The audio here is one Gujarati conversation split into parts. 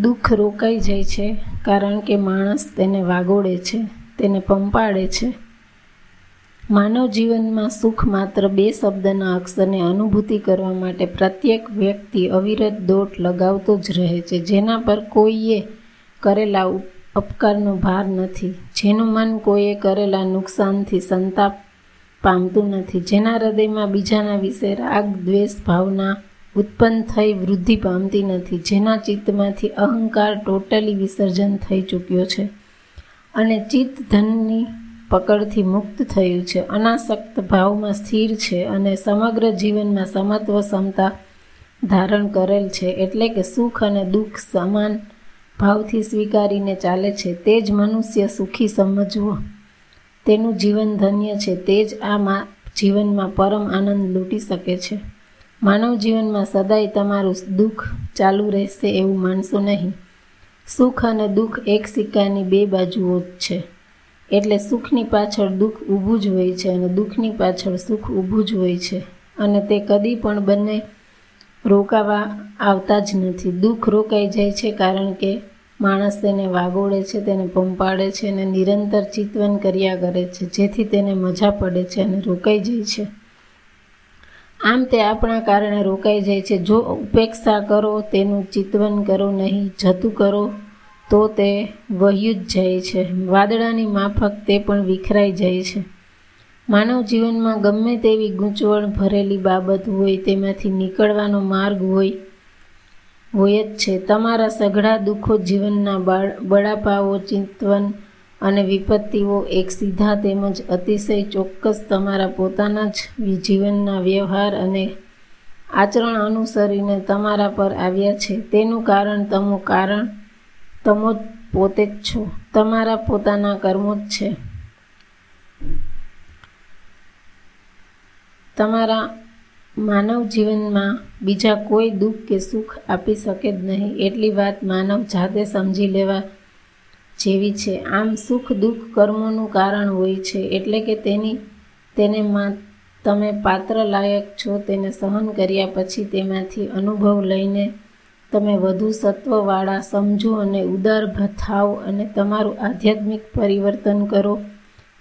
દુઃખ રોકાઈ જાય છે, કારણ કે માણસ તેને વાગોડે છે, તેને પંપાડે છે. માનવ જીવનમાં સુખ માત્ર બે શબ્દના અક્ષરને અનુભૂતિ કરવા માટે પ્રત્યેક વ્યક્તિ અવિરત દોટ લગાવતો જ રહે છે, જેના પર કોઈએ કરેલા અપકારનો ભાર નથી. જેનું મન કોઈએ કરેલા નુકસાનથી સંતાપ પામતું નથી. જેના હૃદયમાં બીજાના વિશે રાગ, દ્વેષ, ભાવના ઉત્પન્ન થઈ વૃદ્ધિ પામતી નથી, જેના ચિત્તમાંથી અહંકાર ટોટલી વિસર્જન થઈ ચૂક્યો છે અને ચિત્ત ધનની પકડથી મુક્ત થયું છે. અનાસક્ત ભાવમાં સ્થિર છે અને સમગ્ર જીવનમાં સમત્વ ક્ષમતા ધારણ કરેલ છે. એટલે કે સુખ અને દુઃખ સમાન ભાવથી સ્વીકારીને ચાલે છે. તે જ મનુષ્ય સુખી સમજવો, તેનું જીવન ધન્ય છે. તે જ આ જીવનમાં પરમ આનંદ લૂંટી શકે છે. માનવ જીવનમાં સદાય તમારું દુઃખ ચાલુ રહેશે એવું માનશો નહીં. સુખ અને દુઃખ એક સિક્કાની બે બાજુઓ જ છે. એટલે સુખની પાછળ દુઃખ ઊભું જ હોય છે અને દુઃખની પાછળ સુખ ઊભું જ હોય છે. અને તે કદી પણ બંને રોકાવા આવતા જ નથી. દુઃખ રોકાઈ જાય છે કારણ કે માણસ તેને વાગોળે છે, તેને પંપાડે છે અને નિરંતર ચિતવન કર્યા કરે છે. જેથી તેને મજા પડે છે અને રોકાઈ જાય છે. આમ તે આપણા કારણે રોકાઈ જાય છે. જો ઉપેક્ષા કરો, તેનું ચિતવન કરો, નહીં જતું કરો, તો તે વહ્યું જ જાય છે. વાદળાની માફક તે પણ વિખરાઈ જાય છે. માનવ જીવનમાં ગમે તેવી ગૂંચવણ ભરેલી બાબત હોય, તેમાંથી નીકળવાનો માર્ગ હોય હોય જ છે. તમારા સઘળા દુઃખો જીવનના બળાપાઓ ચિંતવન અને વિપત્તિઓ એક સીધા તેમજ અતિશય ચોક્કસ તમારા પોતાના જ જીવનના વ્યવહાર અને આચરણ અનુસરીને તમારા પર આવ્યા છે. તેનું કારણ તમો કારણ તમો જ પોતે જ છો. તમારા પોતાના કર્મો જ છે. તમારા માનવ જીવનમાં બીજા કોઈ દુઃખ કે સુખ આપી શકે જ નહીં. એટલી વાત માનવ જાતે સમજી લેવા જેવી છે. આમ સુખ દુઃખ કર્મોનું કારણ હોય છે. એટલે કે તેની, તેને તમે પાત્ર લાયક છો તેને સહન કર્યા પછી તેમાંથી અનુભવ લઈને તમે વધુ સત્વવાળા સમજો અને ઉદાર થાવ અને તમારું આધ્યાત્મિક પરિવર્તન કરો.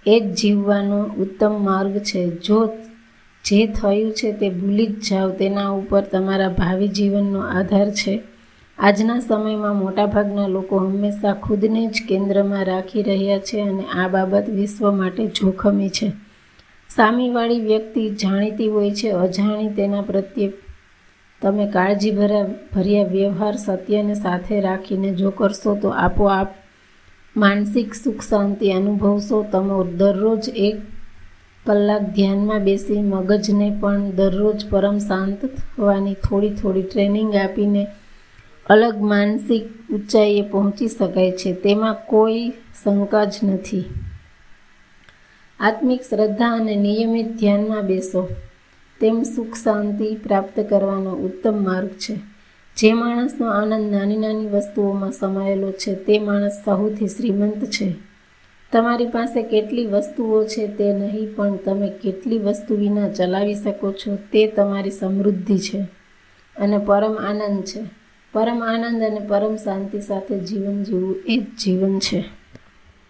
એ જ જીવવાનો ઉત્તમ માર્ગ છે. જો જે થયું છે તે ભૂલી જ જાઓ. તેના ઉપર તમારા ભાવિ જીવનનો આધાર છે. આજના સમયમાં મોટાભાગના લોકો હંમેશા ખુદને જ કેન્દ્રમાં રાખી રહ્યા છે અને આ બાબત વિશ્વ માટે જોખમી છે. સામીવાળી વ્યક્તિ જાણીતી હોય છે, અજાણી તેના પ્રત્યે તમે કાળજી ભર્યા વ્યવહાર સત્યને સાથે રાખીને જો કરશો તો આપોઆપ માનસિક સુખ શાંતિ અનુભવશો. તમે દરરોજ એક કલાક ધ્યાનમાં બેસી મગજને પણ દરરોજ પરમ શાંત થવાની થોડી થોડી ટ્રેનિંગ આપીને અલગ માનસિક ઊંચાઈએ પહોંચી શકાય છે. તેમાં કોઈ શંકા જ નથી. આત્મિક શ્રદ્ધા અને નિયમિત ધ્યાનમાં બેસો. તેમ સુખ શાંતિ પ્રાપ્ત કરવાનો ઉત્તમ માર્ગ છે. જે માણસનો આનંદ નાની નાની વસ્તુઓમાં સમાયેલો છે, તે માણસ સૌથી શ્રીમંત છે. તમારી પાસે કેટલી વસ્તુઓ છે તે નહીં, પણ તમે કેટલી વસ્તુ વિના ચલાવી શકો છો તે તમારી સમૃદ્ધિ છે અને પરમ આનંદ છે. પરમ આનંદ અને પરમ શાંતિ સાથે જીવન જીવવું એ જ જીવન છે.